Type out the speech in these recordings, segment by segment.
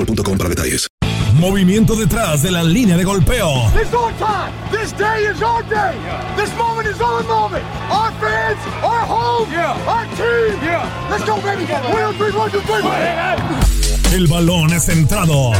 boostmobile.com para detalles. Movimiento detrás de la línea de golpeo. It's our time. This day is our day. This moment is our moment. Our fans, our home, our team. Let's go, baby. One, three, one, two, three. El balón es centrado.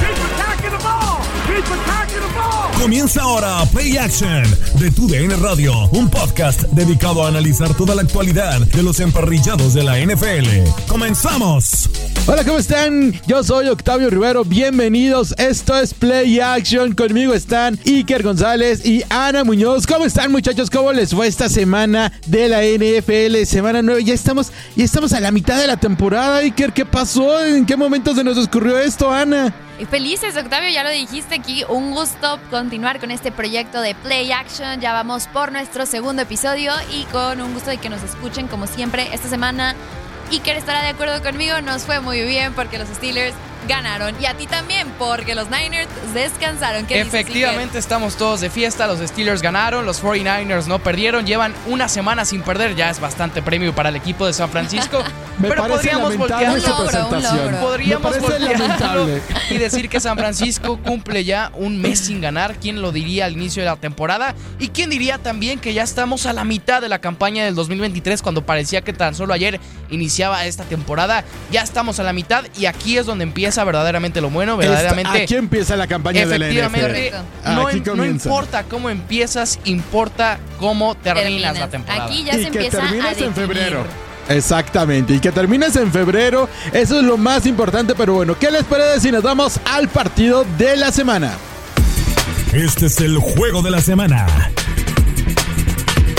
Comienza ahora Play Action de Tu DN Radio, un podcast dedicado a analizar toda la actualidad de los emparrillados de la NFL. ¡Comenzamos! Hola, ¿cómo están? Yo soy Octavio Rivero, bienvenidos. Esto es Play Action. Conmigo están Iker González y Ana Muñoz. ¿Cómo están, muchachos? ¿Cómo les fue esta semana de la NFL? Semana 9. Ya estamos, ya estamos a la mitad de la temporada, Iker. ¿Qué pasó? ¿En qué momento se nos ocurrió esto, Ana? Felices, Octavio, ya lo dijiste aquí. Un gusto continuar con este proyecto de Play Action. Ya vamos por nuestro segundo episodio y con un gusto de que nos escuchen como siempre esta semana. Iker estará de acuerdo conmigo, nos fue muy bien porque los Steelers ganaron y a ti también porque los Niners descansaron. ¿Qué dices, Efectivamente estamos todos de fiesta, los Steelers ganaron, los 49ers no perdieron, llevan una semana sin perder, ya es bastante premio para el equipo de San Francisco. Me pero parece podríamos voltearlo, podríamos voltearlo y decir que San Francisco cumple ya un mes sin ganar. ¿Quién lo diría al inicio de la temporada? ¿Y quién diría también que ya estamos a la mitad de la campaña del 2023 cuando parecía que tan solo ayer iniciaba esta temporada? Ya estamos a la mitad y aquí es donde empieza verdaderamente lo bueno, verdaderamente... Aquí empieza la campaña de la NFL. No, Aquí importa cómo empiezas, importa cómo terminas, la temporada. Aquí ya y se que empieza a termines en febrero. Exactamente, y que termines en febrero, eso es lo más importante, pero bueno, ¿qué les parece si nos vamos al partido de la semana? Este es el juego de la semana.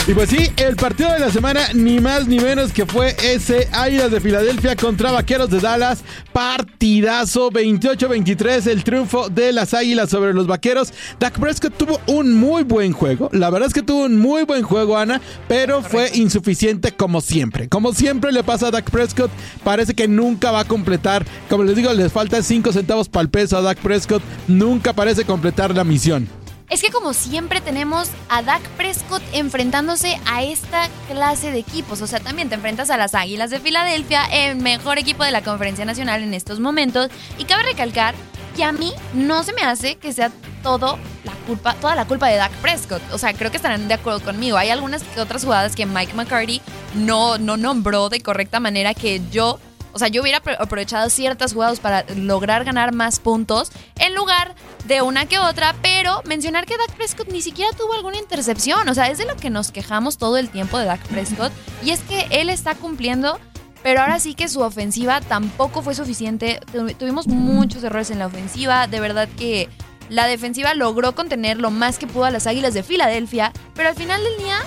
Y pues sí, el partido de la semana, ni más ni menos que fue ese Águilas de Filadelfia contra Vaqueros de Dallas. Partidazo 28-23, el triunfo de las Águilas sobre los Vaqueros. Dak Prescott tuvo un muy buen juego. La verdad es que tuvo un muy buen juego, Ana, pero fue insuficiente como siempre. Como siempre le pasa a Dak Prescott, parece que nunca va a completar. Como les digo, les falta 5 centavos para el peso a Dak Prescott. Nunca parece completar la misión. Es que como siempre tenemos a Dak Prescott enfrentándose a esta clase de equipos. O sea, también te enfrentas a las Águilas de Filadelfia, el mejor equipo de la Conferencia Nacional en estos momentos. Y cabe recalcar que a mí no se me hace que sea todo la culpa, toda la culpa de Dak Prescott. O sea, creo que estarán de acuerdo conmigo. Hay algunas otras jugadas que Mike McCarthy no, no nombró de correcta manera que yo o sea, yo hubiera apro- aprovechado ciertas jugadas para lograr ganar más puntos en lugar de una que otra, pero mencionar que Dak Prescott ni siquiera tuvo alguna intercepción. O sea, es de lo que nos quejamos todo el tiempo de Dak Prescott. Y es que él está cumpliendo pero ahora sí que su ofensiva tampoco fue suficiente. Tu- Tuvimos muchos errores en la ofensiva, de verdad que la defensiva logró contener lo más que pudo a las Águilas de Filadelfia, pero al final del día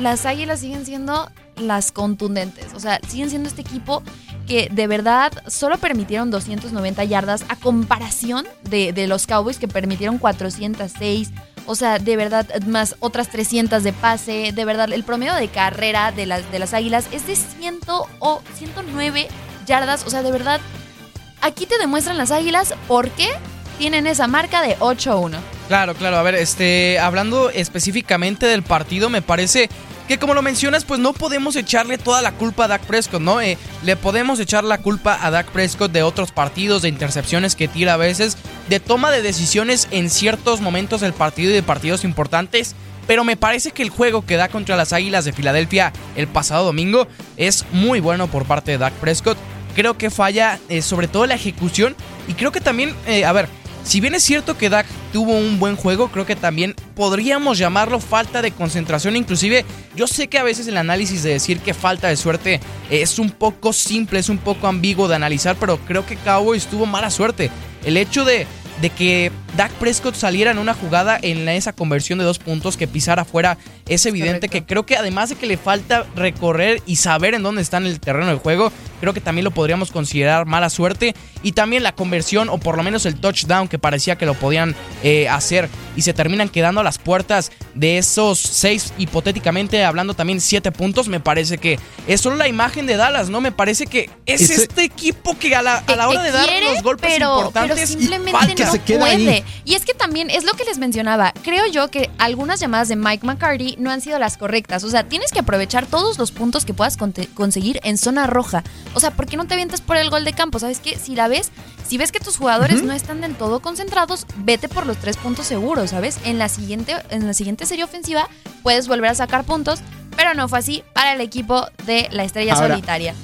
las Águilas siguen siendo las contundentes, o sea, siguen siendo este equipo que de verdad solo permitieron 290 yardas a comparación de, de los Cowboys que permitieron 406. O sea, de verdad, más otras 300 de pase. De verdad, el promedio de carrera de las, de las Águilas es de 100 o 109 yardas. O sea, de verdad, aquí te demuestran las Águilas por qué tienen esa marca de 8-1. Claro, claro. A ver, este, hablando específicamente del partido, me parece que como lo mencionas, pues no podemos echarle toda la culpa a Dak Prescott, ¿no? Eh, le podemos echar la culpa a Dak Prescott de otros partidos, de intercepciones que tira a veces, de toma de decisiones en ciertos momentos del partido y de partidos importantes. Pero me parece que el juego que da contra las Águilas de Filadelfia el pasado domingo es muy bueno por parte de Dak Prescott. Creo que falla eh, sobre todo la ejecución y creo que también, eh, a ver, si bien es cierto que Dak tuvo un buen juego, creo que también podríamos llamarlo falta de concentración. Inclusive, yo sé que a veces el análisis de decir que falta de suerte es un poco simple, es un poco ambiguo de analizar, pero creo que Cowboys tuvo mala suerte. El hecho de, de que Dak Prescott saliera en una jugada en esa conversión de dos puntos que pisara afuera, es evidente que creo que además de que le falta recorrer y saber en dónde está en el terreno del juego, creo que también lo podríamos considerar mala suerte. Y también la conversión, o por lo menos el touchdown que parecía que lo podían eh, hacer y se terminan quedando a las puertas de esos seis, hipotéticamente hablando también siete puntos, me parece que es solo la imagen de Dallas, ¿no? Me parece que es Ese- este equipo que a la, a la hora que de dar los golpes pero, importantes pero simplemente falta. no se queda puede. ahí. Y es que también es lo que les mencionaba. Creo yo que algunas llamadas de Mike McCarty no han sido las correctas. O sea, tienes que aprovechar todos los puntos que puedas conseguir en zona roja. O sea, ¿por qué no te avientas por el gol de campo? ¿Sabes qué? Si la si ves que tus jugadores no están del todo concentrados, vete por los tres puntos seguros, ¿sabes? En la siguiente, en la siguiente serie ofensiva puedes volver a sacar puntos. Pero no fue así para el equipo de la estrella Ahora, solitaria.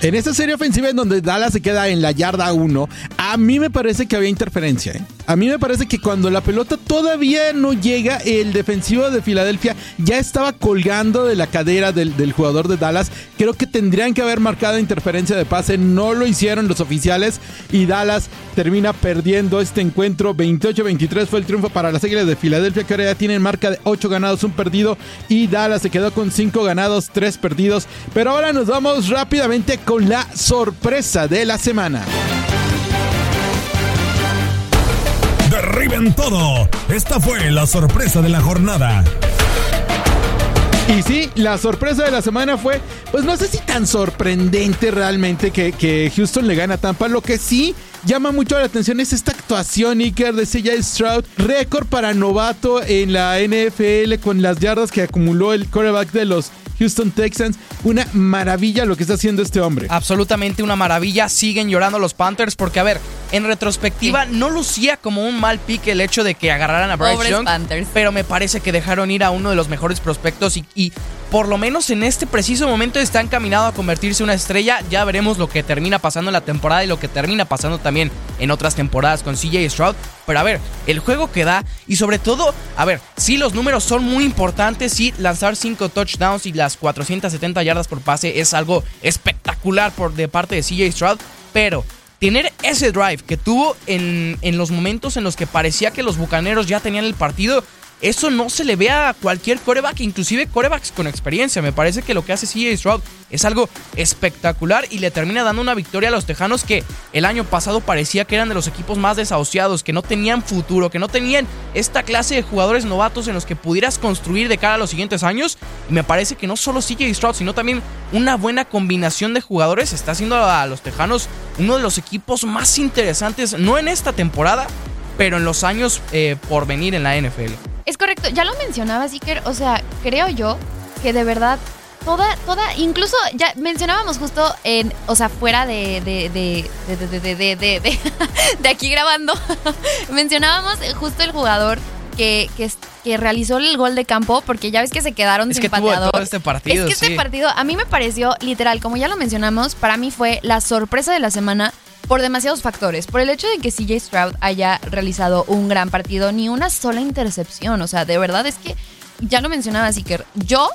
En esta serie ofensiva en donde Dallas se queda en la yarda 1, a mí me parece que había interferencia. ¿eh? A mí me parece que cuando la pelota todavía no llega, el defensivo de Filadelfia ya estaba colgando de la cadera del, del jugador de Dallas. Creo que tendrían que haber marcado interferencia de pase. No lo hicieron los oficiales y Dallas termina perdiendo este encuentro. 28-23 fue el triunfo para las Águilas de Filadelfia, que ahora ya tienen marca de 8 ganados, un perdido. Y Dallas se quedó con 5 ganados, 3 perdidos. Pero ahora nos vamos rápidamente con la sorpresa de la semana. Derriben todo. Esta fue la sorpresa de la jornada. Y sí, la sorpresa de la semana fue, pues no sé si tan sorprendente realmente que, que Houston le gana a Tampa. Lo que sí llama mucho la atención es esta actuación, Iker, de CJ Stroud. Récord para novato en la NFL con las yardas que acumuló el quarterback de los Houston Texans. Una maravilla lo que está haciendo este hombre. Absolutamente una maravilla. Siguen llorando los Panthers porque, a ver, en retrospectiva no lucía como un mal pique el hecho de que agarraran a Bryce Pobres Young. Panthers. Pero me parece que dejaron ir a uno de los mejores prospectos y, y por lo menos en este preciso momento está encaminado a convertirse en una estrella. Ya veremos lo que termina pasando en la temporada y lo que termina pasando también en otras temporadas con CJ Stroud. Pero a ver, el juego que da y sobre todo, a ver, sí los números son muy importantes, sí lanzar 5 touchdowns y las 470 yardas por pase es algo espectacular por de parte de CJ Stroud, pero tener ese drive que tuvo en, en los momentos en los que parecía que los bucaneros ya tenían el partido, eso no se le ve a cualquier coreback, inclusive corebacks con experiencia. Me parece que lo que hace CJ Stroud es algo espectacular y le termina dando una victoria a los Tejanos que el año pasado parecía que eran de los equipos más desahuciados, que no tenían futuro, que no tenían esta clase de jugadores novatos en los que pudieras construir de cara a los siguientes años. Y me parece que no solo CJ Stroud, sino también una buena combinación de jugadores está haciendo a los Tejanos uno de los equipos más interesantes, no en esta temporada, pero en los años eh, por venir en la NFL. Es correcto, ya lo mencionaba Iker, o sea, creo yo que de verdad toda, toda, incluso ya mencionábamos justo en, o sea, fuera de, de, de, de, de, de, de, aquí grabando, mencionábamos justo el jugador que, que, que, realizó el gol de campo, porque ya ves que se quedaron es sin que pateador. Todo este partido, es que este partido a mí me pareció literal, como ya lo mencionamos, para mí fue la sorpresa de la semana por demasiados factores. Por el hecho de que CJ Stroud haya realizado un gran partido, ni una sola intercepción. O sea, de verdad es que ya lo mencionaba Iker. Yo,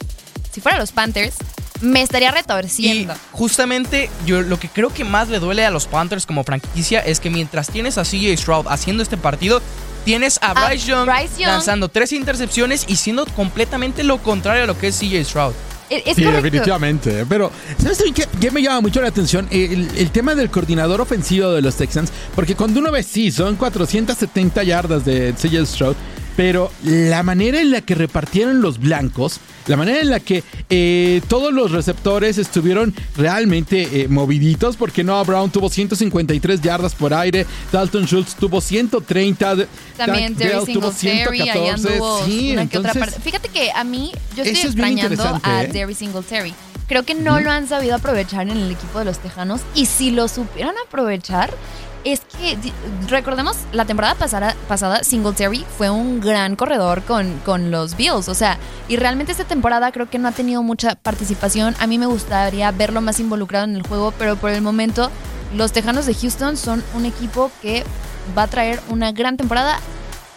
si fuera los Panthers, me estaría Y retorciendo. justamente yo lo que creo que más le duele a los Panthers como franquicia es que mientras tienes a CJ Stroud haciendo este partido, tienes a A Bryce Young, Bryce Young. lanzando tres intercepciones y siendo completamente lo contrario a lo que es CJ Stroud. Es, es sí, correcto. definitivamente. Pero, ¿sabes qué, qué me llama mucho la atención? El, el tema del coordinador ofensivo de los Texans. Porque cuando uno ve, sí, son 470 yardas de CJ Stroud. Pero la manera en la que repartieron los blancos, la manera en la que eh, todos los receptores estuvieron realmente eh, moviditos, porque Noah Brown tuvo 153 yardas por aire, Dalton Schultz tuvo 130, de- También Terry tuvo Singletary, ahí 114. anduvo Sí, una que otra entonces- parte. Fíjate que a mí, yo estoy es extrañando a ¿eh? Derry Singletary. Creo que no lo han sabido aprovechar en el equipo de los Tejanos. Y si lo supieran aprovechar, es que recordemos la temporada pasada, pasada Singletary fue un gran corredor con, con los Bills. O sea, y realmente esta temporada creo que no ha tenido mucha participación. A mí me gustaría verlo más involucrado en el juego, pero por el momento los Tejanos de Houston son un equipo que va a traer una gran temporada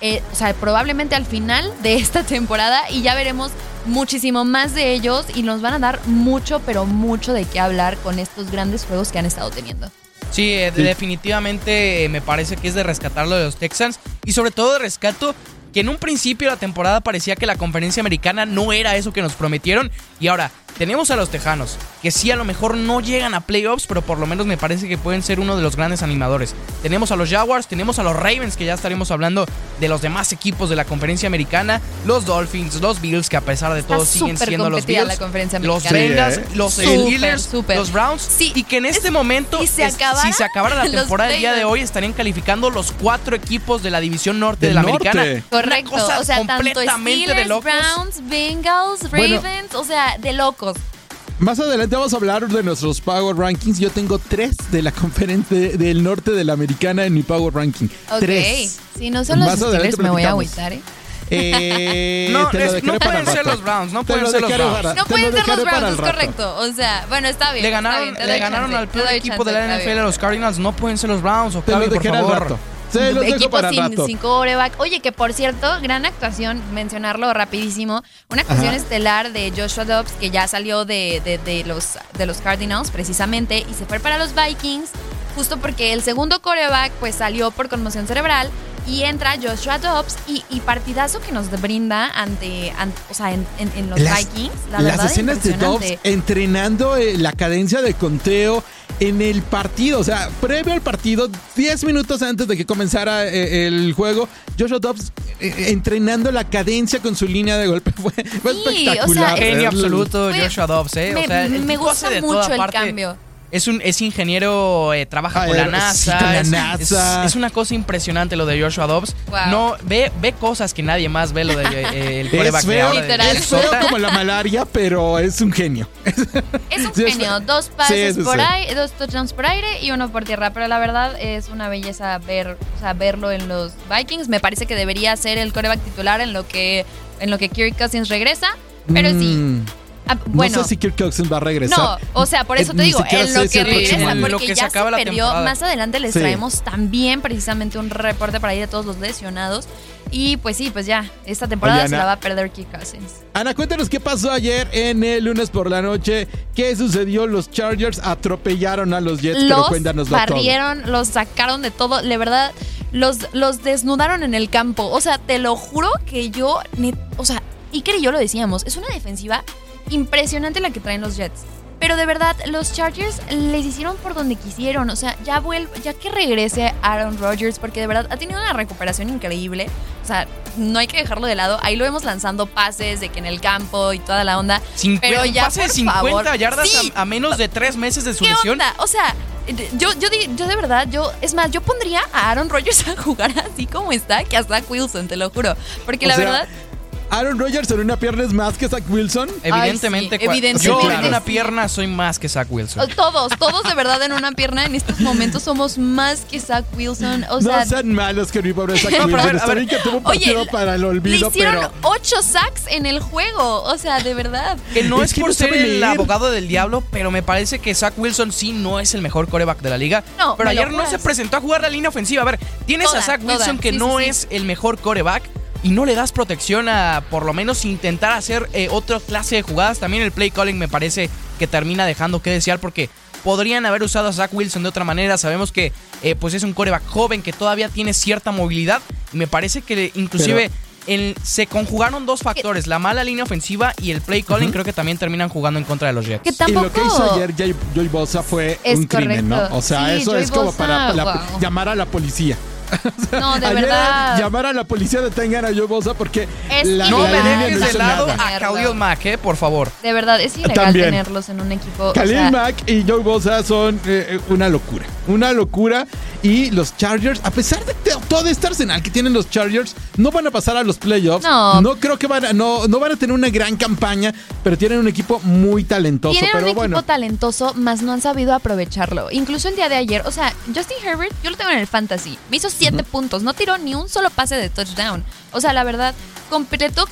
eh, o sea, probablemente al final de esta temporada y ya veremos muchísimo más de ellos y nos van a dar mucho, pero mucho de qué hablar con estos grandes juegos que han estado teniendo. Sí, eh, definitivamente eh, me parece que es de rescatarlo de los Texans y sobre todo de rescato que en un principio de la temporada parecía que la conferencia americana no era eso que nos prometieron y ahora tenemos a los Tejanos que sí a lo mejor no llegan a playoffs pero por lo menos me parece que pueden ser uno de los grandes animadores. Tenemos a los Jaguars, tenemos a los Ravens que ya estaremos hablando de los demás equipos de la conferencia americana, los Dolphins, los Bills que a pesar de Está todo siguen siendo los Bills, la conferencia los. Bengals, Sí, ¿eh? los Steelers, los Browns Sí, y que en este es- momento y se es- si se acabara la los temporada el día de Bengals. hoy estarían calificando los cuatro equipos de la división norte Del de la norte. americana. Correcto. Una cosa o sea, tanto completamente de Steelers, locos. Browns, Bengals, Bueno. Ravens, o sea, de locos. Más adelante vamos a hablar de nuestros Power Rankings. Yo tengo tres de la conferencia de- del norte de la americana en mi Power Ranking. Ok. Tres. Si no son los Más adelante Steelers, me voy a agüitar, ¿eh? Eh, No, es- pueden ser los Browns, no pueden lo ser los Browns. para- No lo pueden ser los Browns, es correcto. O sea, bueno, está bien. Le está ganaron, bien, le ganaron chance, al peor equipo chance, de la NFL a los Cardinals. No pueden ser los Browns, lo Octavio, por favor. Se los dejo equipo para sin, rato. sin coreback. Oye, que por cierto, gran actuación, mencionarlo rapidísimo. Una actuación Ajá. estelar de Joshua Dobbs, que ya salió de, de- de los, de los Cardinals, precisamente, y se fue para los Vikings, justo porque el segundo coreback pues salió por conmoción cerebral. Y entra Joshua Dobbs y, y partidazo que nos brinda ante, ante- o sea, en, en- en los Las- Vikings. La Las escenas de Dobbs entrenando eh, la cadencia de conteo en el partido, o sea, previo al partido, 10 minutos antes de que comenzara eh, el juego, Joshua Dobbs eh, entrenando la cadencia con su línea de golpe. Fue, fue Sí, o sea, espectacular. Genio absoluto, Fue- Joshua Dobbs, ¿eh? me, o sea, gusta mucho el parte. cambio. Es un es ingeniero, eh, trabaja Ah, con la eh, NASA. sí, con la es, NASA. es- es una cosa impresionante lo de Joshua Dobbs. Wow. No, ve, ve cosas que nadie más ve lo de eh, el Es quarterback de feo, ahora de Literal. es feo como la malaria, pero es un genio. Es un Sí, es- genio, dos pases sí, por sí. aire, dos touchdowns por aire y uno por tierra, pero la verdad es una belleza ver, o sea, verlo en los Vikings. Me parece que debería ser el coreback titular en lo que en lo que Kirk Cousins regresa, pero sí. Ah, bueno, no sé si Kirk Cousins va a regresar. no, o sea, por eso Eh, te digo, en lo que regresa, porque Lo que se ya la se perdió. temporada. Más adelante les Sí. traemos también precisamente un reporte por ahí de todos los lesionados. Y pues sí, pues ya, esta temporada Oye, se la va a perder Kirk Cousins. Ana, cuéntanos qué pasó ayer en el lunes por la noche. ¿Qué sucedió? Los Chargers atropellaron a los Jets, pero los cuéntanoslo todo. barrieron, los sacaron de todo. De verdad, los, los desnudaron en el campo. O sea, te lo juro que yo. o sea, Iker y yo lo decíamos. Es una defensiva impresionante la que traen los Jets. Pero de verdad, los Chargers les hicieron por donde quisieron. O sea, ya vuelve, ya que regrese Aaron Rodgers, porque de verdad ha tenido una recuperación increíble. O sea, no hay que dejarlo de lado. Ahí lo vemos lanzando pases de que en el campo y toda la onda. Pero ya, pase de por 50 favor. yardas Sí, a, a menos de tres meses de su ¿Qué lesión. onda? O sea, yo, yo, yo de verdad, yo, es más, yo pondría a Aaron Rodgers a jugar así como está que a Zach Wilson, te lo juro. Porque O la sea, verdad, Aaron Rodgers en una pierna es más que Zach Wilson. Evidentemente, Ay, sí, evidentemente yo en una pierna soy más que Zach Wilson. todos, todos de verdad en una pierna en estos momentos somos más que Zach Wilson. O sea, no sean malos que mi pobre Zach No, Wilson. ver, a Está ver. bien que tuvo un Oye, partido para el le olvido, hicieron pero... ocho sacks en el juego. O sea, de verdad. Que no Es es, que por no ser el abogado del diablo, pero me parece que Zach Wilson sí no es el mejor coreback de la liga. No, pero ayer no se presentó a jugar la línea ofensiva. A ver, tienes Toda, a Zach toda. Wilson que Sí, no sí, sí. es el mejor coreback y no le das protección a por lo menos intentar hacer eh, otra clase de jugadas. También el play calling me parece que termina dejando que desear porque podrían haber usado a Zach Wilson de otra manera. Sabemos que eh, pues es un coreback joven que todavía tiene cierta movilidad. Y me parece que inclusive el- se conjugaron dos factores, la mala línea ofensiva y el play calling. Creo que también terminan jugando en contra de los Jets. Que Y lo que tampoco- hizo ayer Jay- Joey Bosa fue Es un crimen, ¿no? O sea, Sí, eso es como para la- wow. llamar a la policía. No, de Ayer verdad. llamar a la policía detengan a Joey Bosa porque Es la, No me dejes no de lado nada. a Khalil Mack, eh, por favor. De verdad, es ilegal También. tenerlos en un equipo. o Khalil sea, Mack y Joey Bosa son eh, una locura. Una locura. Y los Chargers, a pesar de todo este arsenal que tienen los Chargers, no van a pasar a los playoffs. No. creo que van a, no, no van a tener una gran campaña, pero tienen un equipo muy talentoso. Tienen pero un equipo bueno. talentoso, más no han sabido aprovecharlo. Incluso el día de ayer, o sea, Justin Herbert, yo lo tengo en el fantasy. Me hizo siete puntos, no tiró ni un solo pase de touchdown. O sea, la verdad, completó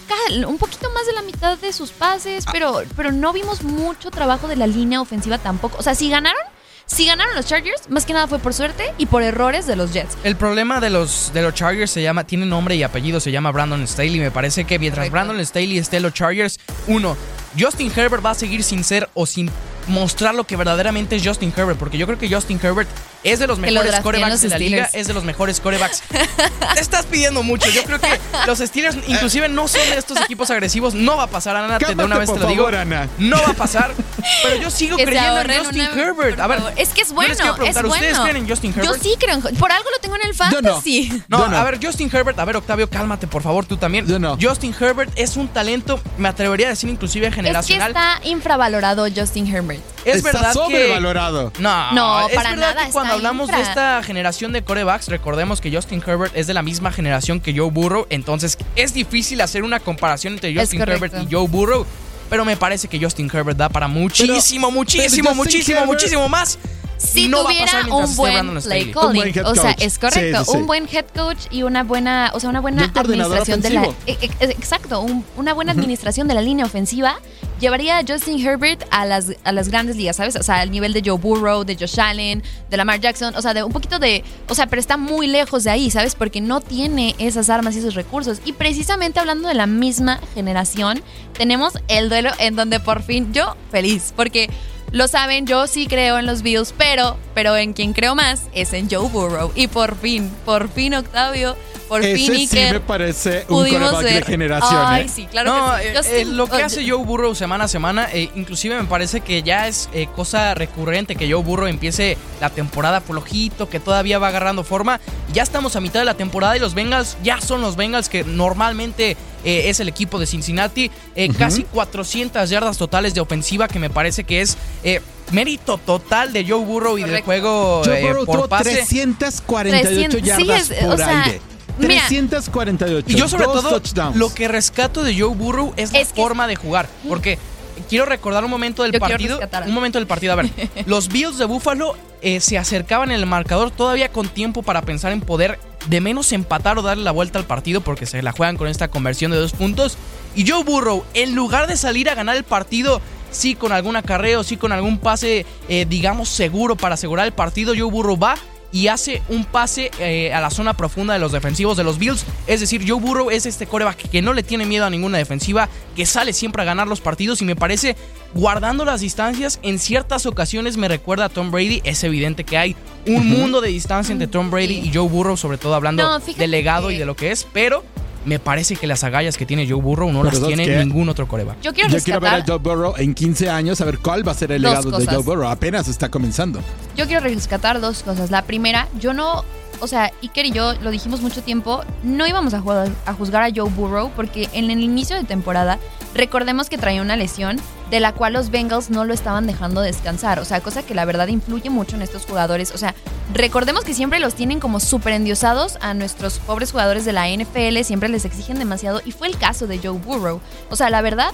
un poquito más de la mitad de sus pases, Ah. pero, pero no vimos mucho trabajo de la línea ofensiva tampoco. O sea, si ganaron, si ganaron los Chargers, más que nada fue por suerte y por errores de los Jets. El problema de los, de los Chargers se llama, tiene nombre y apellido, se llama Brandon Staley. Me parece que mientras. Brandon Staley esté en los Chargers, uno, Justin Herbert va a seguir sin ser o sin mostrar lo que verdaderamente es Justin Herbert, porque yo creo que Justin Herbert es de los lo mejores draftean corebacks los de la liga, es de los mejores corebacks. Te estás pidiendo mucho. Yo creo que los Steelers inclusive no son de estos equipos agresivos. No va a pasar, Ana, te- de una Cámate, vez te lo digo. favor, Ana. No va a pasar. Pero yo sigo Que creyendo en Justin una- Herbert. A ver, es que es yo bueno, les quiero es preguntar, ¿ustedes bueno. creen en Justin Herbert? Yo sí creo en Por algo lo tengo en el Yo no. fantasy. No, Yo no. a ver, Justin Herbert, a ver, Octavio, cálmate, por favor, tú también. Yo no. Justin Herbert es un talento, me atrevería a decir, inclusive Es que está infravalorado Justin Herbert. Es Está verdad que. sobrevalorado. No, No, es para verdad nada, que cuando hablamos de esta generación de corebacks, recordemos que Justin Herbert es de la misma generación que Joe Burrow, entonces es difícil hacer una comparación entre Justin. Herbert y Joe Burrow, pero me parece que Justin Herbert da para muchísimo, muchísimo, muchísimo, Herbert- muchísimo más. Si no tuviera un buen play calling, Un buen head o sea, coach. es correcto, Sí, sí, sí. un buen head coach y una buena, o sea, una buena administración de la, e- e- exacto, un- una buena administración de la línea ofensiva llevaría a Justin Herbert a las, a las grandes ligas, ¿sabes? O sea, al nivel de Joe Burrow, de Josh Allen, de Lamar Jackson, o sea, de un poquito de, o sea, pero está muy lejos de ahí, ¿sabes? Porque no tiene esas armas y esos recursos. Y precisamente hablando de la misma generación, tenemos el duelo en donde por fin yo feliz, porque lo saben, yo sí creo en los Bills, pero, pero en quien creo más es en Joe Burrow. Y por fin, por fin Octavio, por Ese fin sí Iker, me parece un coreback de generación. Ay, ¿eh? sí, claro no, que sí. eh, eh, sí- lo que oye, hace Joe Burrow semana a semana, eh, inclusive me parece que ya es eh, cosa recurrente que Joe Burrow empiece la temporada flojito, que todavía va agarrando forma. Ya estamos a mitad de la temporada y los Bengals ya son los Bengals que normalmente eh, es el equipo de Cincinnati. Eh, Casi 400 yardas totales de ofensiva que me parece que es eh, mérito total de Joe Burrow y del juego Joe eh, Burrow por tuvo pase. 348 300, sí, yardas o por sea, aire. Mira. 348. Y yo sobre dos todo touchdowns. lo que rescato de Joe Burrow es la Es que- forma de jugar, porque quiero recordar un momento del Yo partido, un momento del partido, a ver, los Bills de Buffalo eh, se acercaban en el marcador todavía con tiempo para pensar en poder de menos empatar o darle la vuelta al partido porque se la juegan con esta conversión de dos puntos y Joe Burrow en lugar de salir a ganar el partido sí con algún acarreo, sí con algún pase eh, digamos seguro para asegurar el partido, Joe Burrow va y hace un pase eh, a la zona profunda de los defensivos de los Bills. Es decir, Joe Burrow es este coreback que no le tiene miedo a ninguna defensiva, que sale siempre a ganar los partidos y me parece, guardando las distancias, en ciertas ocasiones me recuerda a Tom Brady. Es evidente que hay un mundo de distancia entre Tom Brady y Joe Burrow, sobre todo hablando No, fíjate de legado que- y de lo que es, pero me parece que las agallas que tiene Joe Burrow no Pero las ¿sabes tiene qué? ningún otro coreback. yo quiero Yo quiero ver a Joe Burrow en 15 años, a ver cuál va a ser el Dos legado de. Joe Burrow. Apenas está comenzando. yo quiero rescatar dos cosas. La primera, yo no, o sea, Iker y yo lo dijimos mucho tiempo, no íbamos a, jugar- a juzgar a Joe Burrow porque en el inicio de temporada recordemos que traía una lesión de la cual los Bengals no lo estaban dejando descansar, o sea, cosa que la verdad influye mucho en estos jugadores, o sea, recordemos que siempre los tienen como súper endiosados a nuestros pobres jugadores de la NFL, siempre les exigen demasiado y fue el caso de Joe Burrow, o sea, la verdad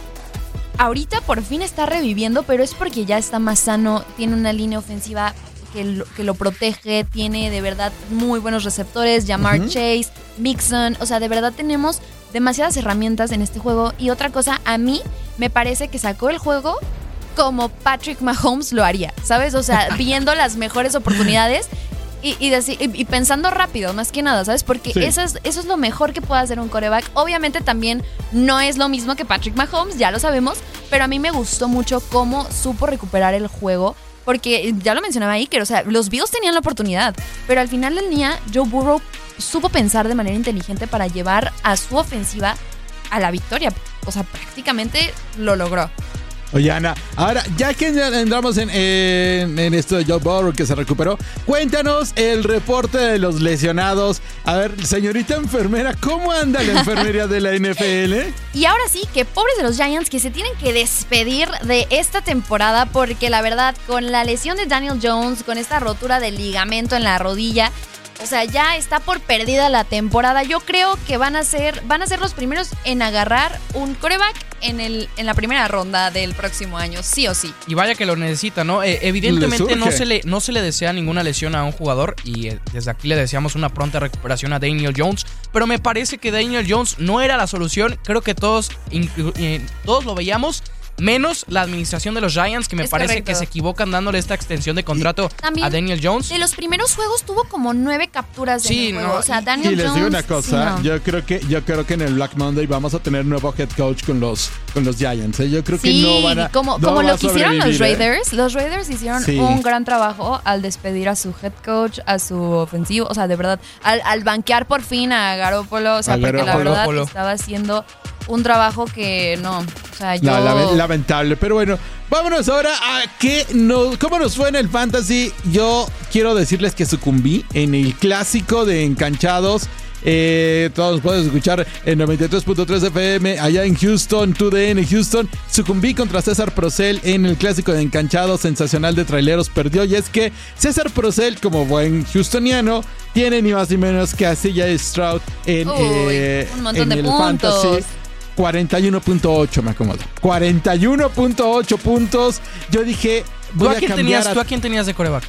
ahorita por fin está reviviendo, pero es porque ya está más sano, tiene una línea ofensiva que lo, que lo protege, tiene de verdad muy buenos receptores, Jamar. Chase, Mixon, o sea, de verdad tenemos demasiadas herramientas en este juego. Y otra cosa, a mí me parece que sacó el juego como Patrick Mahomes lo haría, ¿sabes? O sea, viendo las mejores oportunidades. Y, y, deci- y- y pensando rápido, más que nada, ¿sabes? Porque Sí. eso, es, eso es lo mejor que puede hacer un coreback. Obviamente también no es lo mismo que Patrick Mahomes, ya lo sabemos, pero a mí me gustó mucho cómo supo recuperar el juego. Porque ya lo mencionaba Iker, o sea, los Bills tenían la oportunidad, pero al final del día Joe Burrow supo pensar de manera inteligente para llevar a su ofensiva a la victoria. O sea, prácticamente lo logró. Oye, Ana, ahora, ya que entramos en, en- en esto de Joe Burrow que se recuperó, cuéntanos el reporte de los lesionados. A ver, señorita enfermera, ¿cómo anda la enfermería de la NFL? Y ahora sí, que pobres de los Giants que se tienen que despedir de esta temporada porque la verdad, con la lesión de Daniel Jones, con esta rotura del ligamento en la rodilla, o sea, ya está por perdida la temporada. Yo creo que van a ser, van a ser los primeros en agarrar un coreback en, el, en la primera ronda del próximo año, sí o sí. Y vaya que lo necesita, ¿no? Eh, evidentemente no se, le, no se le desea ninguna lesión a un jugador y eh, desde aquí le deseamos una pronta recuperación a Daniel Jones, pero me parece que Daniel Jones no era la solución, creo que todos, inclu- eh, todos lo veíamos. Menos la administración de los Giants, que me Es parece correcto. que se equivocan dándole esta extensión de contrato También- a Daniel Jones. De los primeros juegos tuvo como nueve capturas Sí, el juego. no, o sea, Daniel Y les Jones. digo una sí, cosa, no. yo creo que yo creo que en el Black Monday vamos a tener nuevo head coach con los con los Giants. ¿eh? Yo creo que Sí, no van a como, no como va lo que hicieron los ¿eh? Raiders. Los Raiders hicieron Sí. un gran trabajo al despedir a su head coach, a su ofensivo. O sea, de verdad, al, al banquear por fin a Garoppolo. O sea, A porque la verdad estaba haciendo un trabajo que no. O sea, yo. No, lame- lamentable. Pero bueno, vámonos ahora a qué no, cómo nos fue en el fantasy. Yo quiero decirles que sucumbí en el clásico de enganchados. Eh, todos pueden escuchar en 93.3 FM allá en Houston, 2DN Houston. Sucumbí contra César Procel en el clásico de enganchados sensacional de traileros. Perdió y es que César Procel, como buen houstoniano, tiene ni más ni menos que a CJ Stroud en, Uy, eh, un montón en de el puntos. fantasy. 41.8 me acomodo. 41.8 puntos. Yo dije, ¿Tú voy a, a quién cambiar tenías, a- ¿Tú a quién tenías de coreback?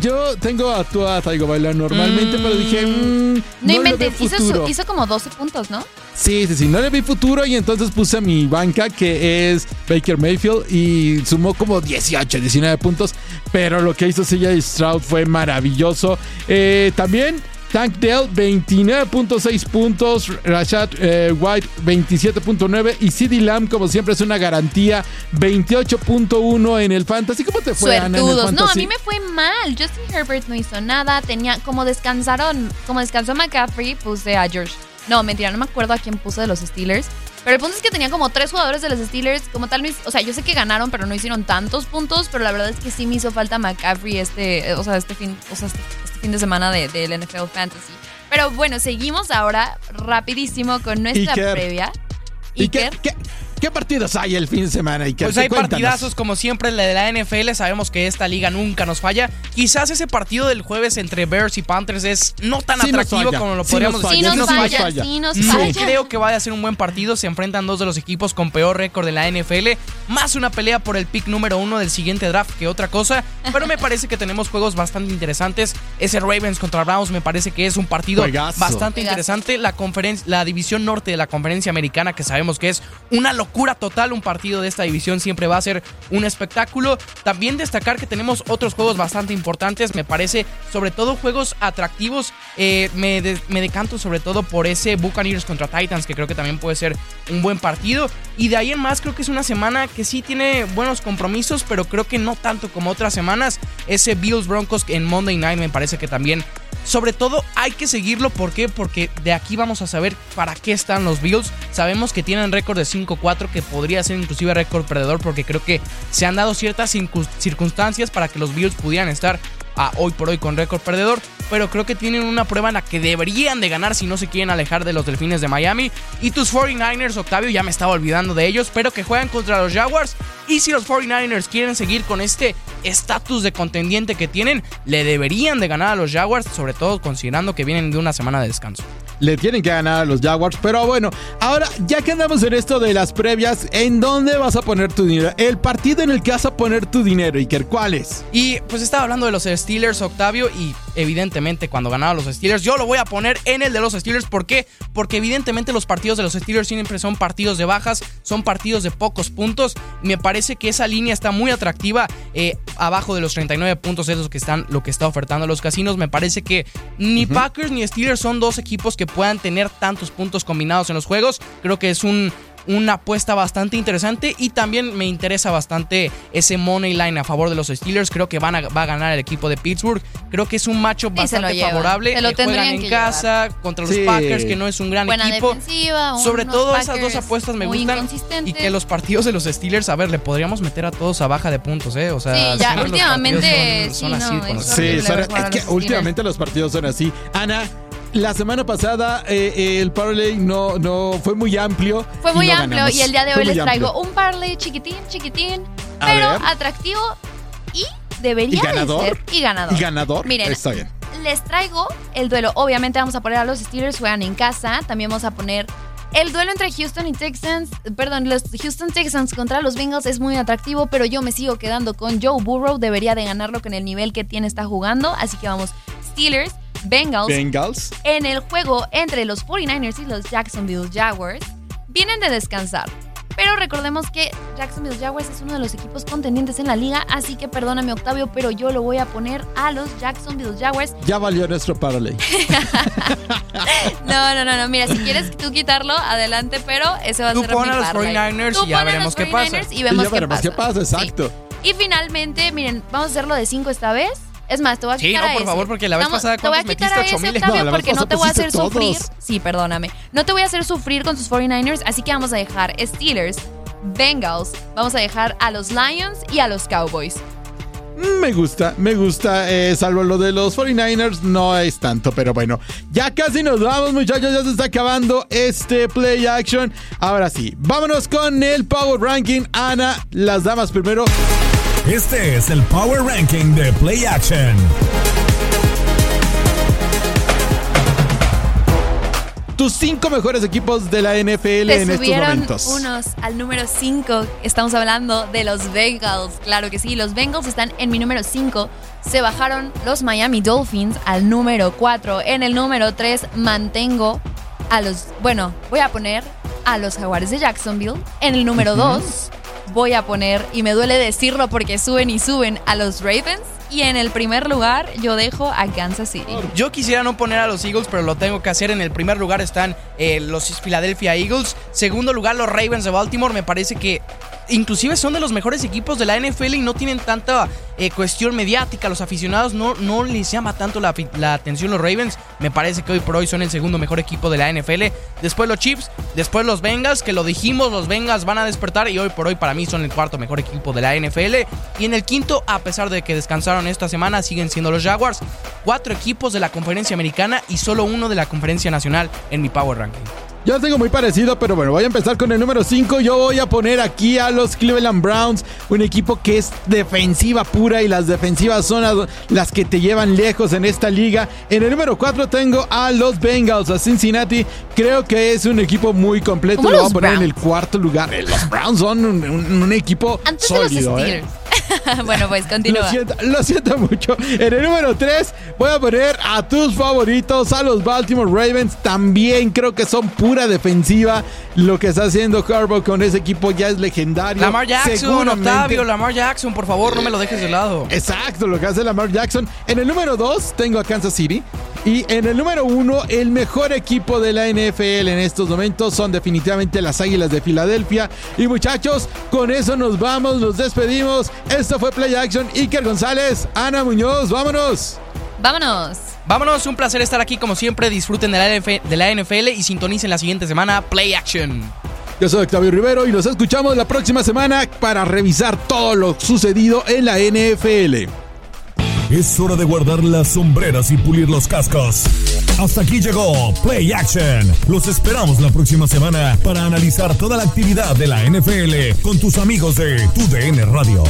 Yo tengo a tu a Taigo Baila normalmente, Mm. pero dije, mm, No, no, le inventes, hizo, futuro. su- hizo como 12 puntos, ¿no? Sí, sí, sí, no le vi futuro y entonces puse a mi banca que es Baker Mayfield y sumó como 18, 19 puntos, pero lo que hizo CJ Stroud fue maravilloso. Eh, también Tank Dell 29.6 puntos, Rashad eh, White 27.9 y CD Lamb como siempre es una garantía 28.1 en el fantasy. ¿Cómo te fue Ana en el Suertudos. fantasy? No, a mí me fue mal. Justin Herbert no hizo nada. Tenía, como descansaron, como descansó McCaffrey, puse a George. No, mentira, no me acuerdo a quién puse de los Steelers. Pero el punto es que tenía como tres jugadores de los Steelers. Como tal, no o sea, yo sé que ganaron, pero no hicieron tantos puntos. Pero la verdad es que sí me hizo falta McCaffrey este, eh, o sea, este fin, o sea, este fin de semana de- del NFL Fantasy. Pero bueno, seguimos ahora rapidísimo con nuestra Iker. previa. ¿Y qué, Iker. Qué- partidos hay el fin de semana? Iker? Pues hay Cuéntanos. partidazos como siempre la de la NFL, sabemos que esta liga nunca nos falla. Quizás ese partido del jueves entre Bears y Panthers es no tan Sí atractivo falla, como lo sí podríamos Sí decir. nos sí nos falla, falla. sí nos No falla. creo que vaya a ser un buen partido. Se enfrentan dos de los equipos con peor récord de la NFL. Más una pelea por el pick número uno del siguiente draft que otra cosa. Pero me parece que tenemos juegos bastante interesantes. Ese Ravens contra Browns me parece que es un partido Juegazo. bastante Juegazo. interesante. La, conferencia, la división norte de la conferencia americana, que sabemos que es una locura total. Un partido de esta división siempre va a ser un espectáculo. También destacar que tenemos otros juegos bastante importantes. Me parece, sobre todo, juegos atractivos. Eh, me, me decanto sobre todo por ese Buccaneers contra Titans, que creo que también puede ser un buen partido. Y de ahí en más, creo que es una semana que sí tiene buenos compromisos, pero creo que no tanto como otras semanas. Ese Bills Broncos en Monday Night me parece que también sobre todo hay que seguirlo, ¿por qué? Porque de aquí vamos a saber para qué están los Bills. Sabemos que tienen récord de 5-4, que podría ser inclusive récord perdedor, porque creo que se han dado ciertas circun- circunstancias para que los Bills pudieran estar a hoy por hoy con récord perdedor, pero creo que tienen una prueba en la que deberían de ganar si no se quieren alejar de los Delfines de Miami. Y tus 49ers, Octavio, ya me estaba olvidando de ellos, pero que juegan contra los Jaguars. Y si los 49ers quieren seguir con este estatus de contendiente que tienen, le deberían de ganar a los Jaguars, sobre todo considerando que vienen de una semana de descanso. Le tienen que ganar a los Jaguars. Pero bueno, ahora ya que andamos en esto de las previas, ¿en dónde vas a poner tu dinero? El partido en el que vas a poner tu dinero, Iker, ¿cuál es? Y pues estaba hablando de los Steelers, Octavio, y evidentemente cuando ganaban los Steelers, yo lo voy a poner en el de los Steelers. ¿Por qué? Porque evidentemente los partidos de los Steelers siempre son partidos de bajas, son partidos de pocos puntos. Me parece que esa línea está muy atractiva eh, abajo de los 39 puntos esos que están lo que está ofertando los casinos. Me parece que ni Packers ni Steelers son dos equipos que puedan tener tantos puntos combinados en los juegos. Creo que es un una apuesta bastante interesante y también me interesa bastante ese money line a favor de los Steelers. Creo que van a, va a ganar el equipo de Pittsburgh. Creo que es un macho bastante favorable. Se lo Eh, juegan en casa contra los Sí. Packers, que no es un gran Buena equipo. defensiva, Sobre todo esas dos apuestas me gustan. Y que los partidos de los Steelers, a ver, le podríamos meter a todos a baja de puntos, ¿eh? O sea, Sí, ya, últimamente, son, son sí, así. no, es Sí, son- es que últimamente los partidos son así. Ana, la semana pasada eh, eh, el parlay no, no fue muy amplio. Fue muy no amplio ganamos. y el día de hoy les traigo amplio. un parlay chiquitín, chiquitín, A pero ver. atractivo y debería ¿Y ganador? de ser y ganador. ¿Y ganador? Miren, Está bien. les traigo el duelo. Obviamente vamos a poner a los Steelers juegan en casa. También vamos a poner el duelo entre Houston y Texans. Perdón, los Houston Texans contra los Bengals es muy atractivo, pero yo me sigo quedando con Joe Burrow. Debería de ganarlo con el nivel que tiene está jugando. Así que vamos Steelers, Bengals. Bengals. En el juego entre los 49ers y los Jacksonville Jaguars, vienen de descansar. Pero recordemos que Jacksonville Jaguars es uno de los equipos contendientes en la liga, así que perdóname Octavio, pero yo lo voy a poner a los Jacksonville Jaguars. Ya valió nuestro parlay. No, no, no, no, mira, si quieres tú quitarlo, adelante, pero ese va a Tú ser pon mi a los parlay. 49ers Tú y ya pon veremos qué pasa. 49ers Y vemos, ya veremos qué qué pasa, pasa. exacto. Sí. Y finalmente, miren, vamos a hacerlo de 5 esta vez. Es más, te voy a Sí, quitar no, a por ese. favor, porque la vez Vamos- pasada, te voy a ¿cuántos quitar a ese, 8,000? Octavio, No, la vez porque no pasada te voy a hacer pusiste sufrir. todos. Sí, perdóname. No te voy a hacer sufrir con tus 49ers, así que vamos a dejar Steelers, Bengals, vamos a dejar a los Lions y a los Cowboys. Mm, Me gusta, me gusta, eh, salvo lo de los 49ers, no es tanto, pero bueno, ya casi nos vamos muchachos, ya se está acabando este play action. Ahora sí, vámonos con el Power Ranking. Ana, las damas primero. Este es el Power Ranking de Play Action. Tus cinco mejores equipos de la NFL Te en estos subieron momentos. unos al número 5. Estamos hablando de los Bengals. Claro que sí, los Bengals están en mi número 5. Se bajaron los Miami Dolphins al número 4. En el número 3 mantengo a los... Bueno, voy a poner a los Jaguares de Jacksonville. En el número 2 voy a poner, y me duele decirlo porque suben y suben, a los Ravens. Y en el primer lugar yo dejo a Kansas City. Yo quisiera no poner a los Eagles, pero lo tengo que hacer. En el primer lugar están eh, los Philadelphia Eagles. Segundo lugar, los Ravens de Baltimore. Me parece que inclusive son de los mejores equipos de la NFL y no tienen tanta eh, cuestión mediática. Los aficionados no, no les llama tanto la, atención los Ravens. Me parece que hoy por hoy son el segundo mejor equipo de la NFL. Después los Chiefs, después los Bengals, que lo dijimos, los Bengals van a despertar y hoy por hoy para mí son el cuarto mejor equipo de la NFL. Y en el quinto, a pesar de que descansaron esta semana, siguen siendo los Jaguars. Cuatro equipos de la conferencia americana y solo uno de la conferencia nacional en mi Power Ranking. Yo los tengo muy parecido, pero bueno, voy a empezar con el número 5. Yo voy a poner aquí a los Cleveland Browns, un equipo que es defensiva pura y las defensivas son las- que te llevan lejos en esta liga. En el número 4 tengo a los Bengals, a Cincinnati. Creo que es un equipo muy completo. ¿Cómo Lo voy a poner en Browns? el cuarto lugar. Los Browns son un, un- un equipo Antes de sólido, ¿eh? Bueno, pues continúa. Lo siento, lo siento mucho. En el número 3 voy a poner a tus favoritos, a los Baltimore Ravens. También creo que son pura defensiva. Lo que está haciendo Harbaugh con ese equipo ya es legendario. Lamar Jackson, Seguramente- Octavio, Lamar Jackson, por favor, no me lo dejes de lado. Exacto, lo que hace Lamar Jackson. En el número 2 tengo a Kansas City. Y en el número 1, el mejor equipo de la NFL en estos momentos son definitivamente las Águilas de Filadelfia. Y muchachos, con eso nos vamos, nos despedimos. Esto fue Play Action. Iker González, Ana Muñoz, vámonos. Vámonos. Vámonos, un placer estar aquí como siempre. Disfruten de la, NF de la NFL y sintonicen la siguiente semana Play Action. Yo soy Octavio Rivero y nos escuchamos la próxima semana para revisar todo lo sucedido en la NFL. Es hora de guardar las sombreras y pulir los cascos. Hasta aquí llegó Play Action. Los esperamos la próxima semana para analizar toda la actividad de la NFL con tus amigos de Tu DN Radio.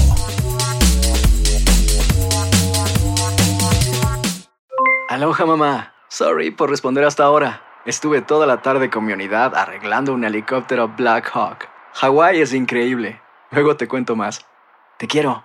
Aloha mamá. Sorry por responder hasta ahora. Estuve toda la tarde con mi unidad arreglando un helicóptero Black Hawk. Hawái es increíble. Luego te cuento más. Te quiero.